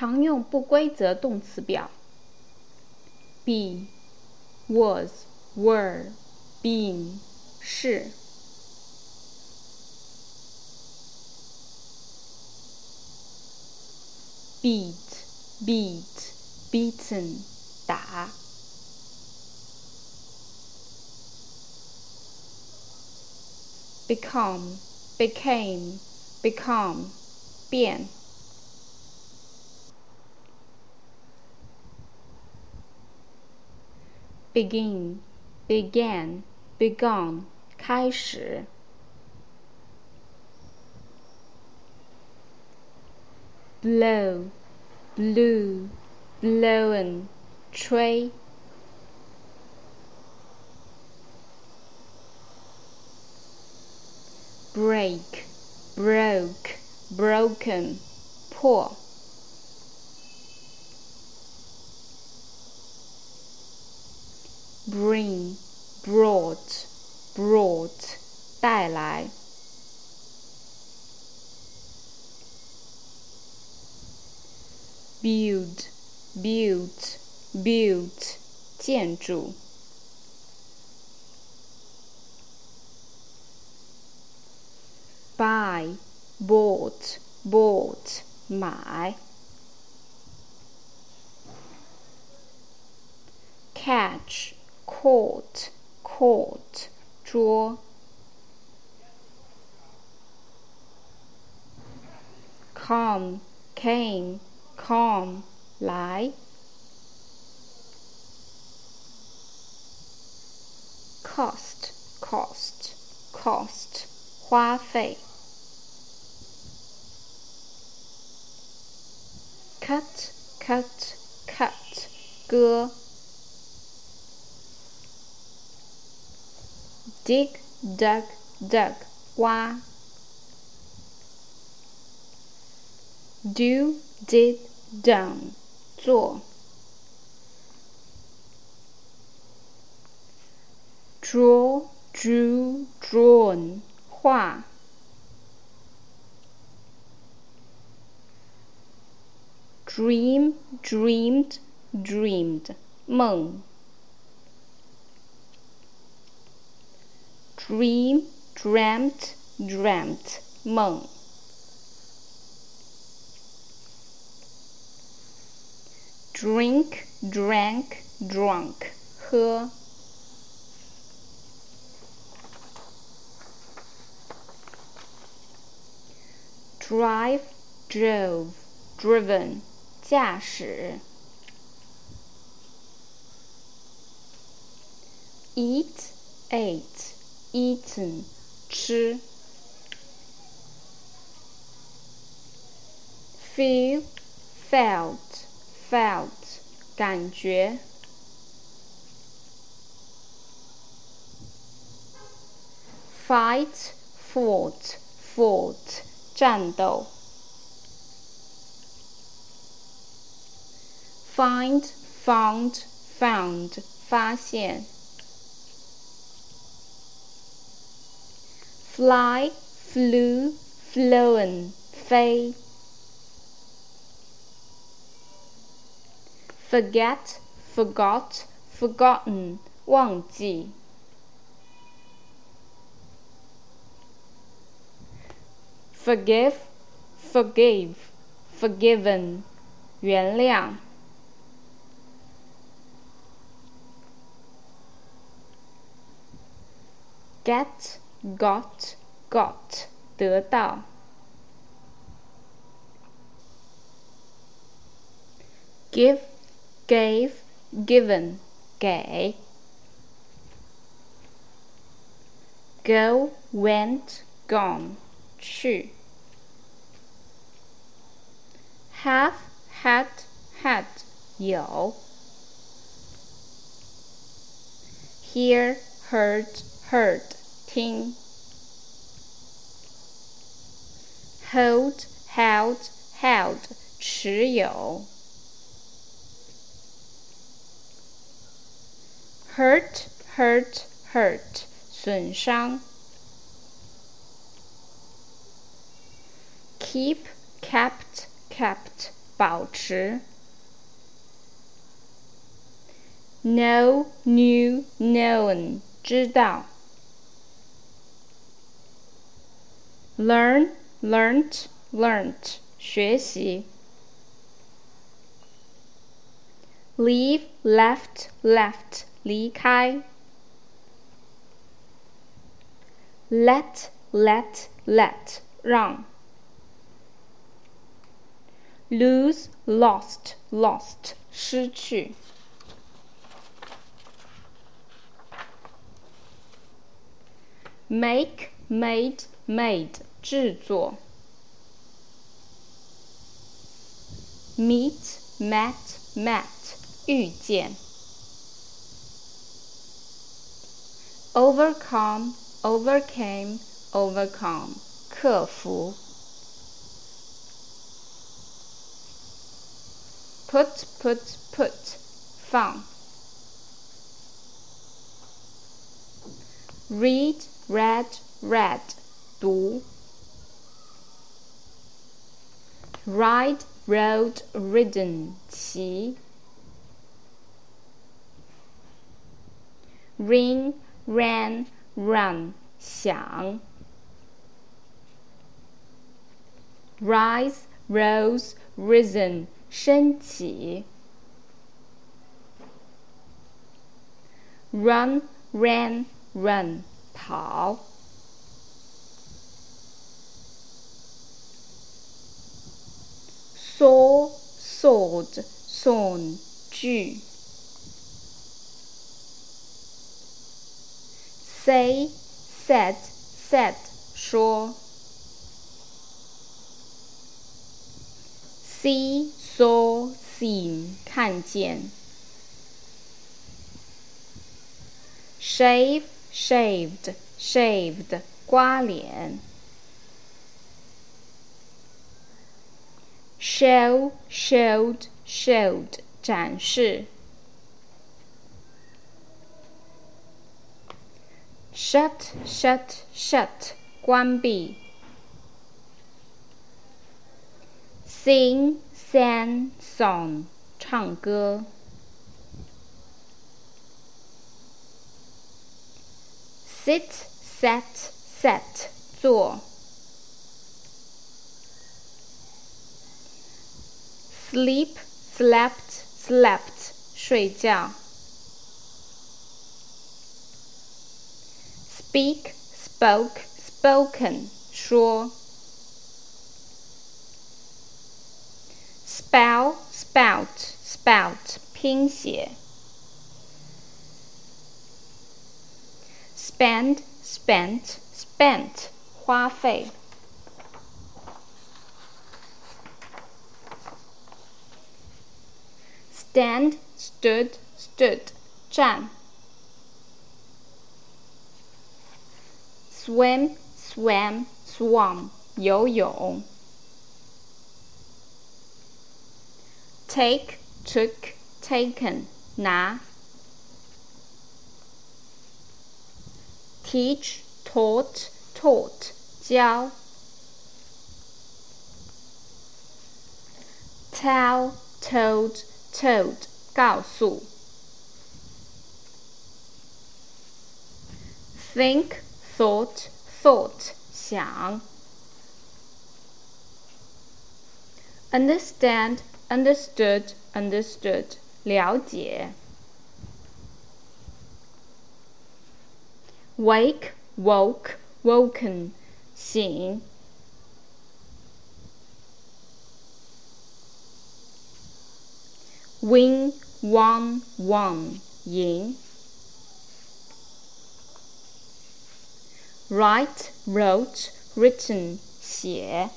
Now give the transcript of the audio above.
常用不规则动词表：be、was、were、been 是。beat、beat、beaten 打。become、became、become 变。begin, began, begun 开始。blow, blew, blown 吹。break, broke, broken 破。 bring, brought, brought 带来。build, built, built 建筑。buy, bought, bought 买。catch, caught, caught 捉。come, came, come 来。cost, cost, cost 花费。cut, cut, cut 割。 dig, dug, dug 挖。do, did, done 做。draw, drew, drawn 画。dream, dreamed, dreamed 梦。 dream, dreamt, dreamt 梦。drink, drank, drunk 喝。drive, drove, driven 驾驶。eat, ate, eaten 吃。feel, felt, felt 感觉。fight, fought, fought 战斗。find, found, found 发现。 fly, flew, flown 飞。forget, forgot, forgotten 忘记。forgive, forgave, forgiven 原谅。get, got, got 得到。give, gave, given 给。go, went, gone 去。have, had, had 有。hear, heard, heard 听。hold, held, held 持有。hurt, hurt, hurt 损伤。keep, kept, kept 保持。know, knew, known，知道。 learn, learnt, learnt，学习。leave, left, left，离开。let, let, let，让。lose, lost, lost，失去。make, made, made， 制作。meet, met, met，遇见。overcome, overcame, overcome，克服。put, put, put，放。read, read, read，读。 ride, rode, ridden，骑。ring, ran, run，响。rise, rose, risen，升起。run, ran, run，跑。 saw, sawed, sawn，锯。say, said, said，说。see, saw, seen，看见。shave, shaved, shaved，刮脸。 show, showed, showed，展示。shut, shut, shut，关闭。sing, sang, song，唱歌。sit, sat, sat，坐。 sleep, slept, slept，睡觉。speak, spoke, spoken，说。spell, spout, spout，拼写。spend, spent, spent，花费。 stand, stood, stood，站。swim, swam, swam，游泳。take, took, taken，拿。teach, taught, taught，教。tell, told, told，告诉。think, thought, thought，想。understand, understood, understood，了解。wake, woke, woken，醒。 Win, won, won，赢。write, wrote, written, written，写。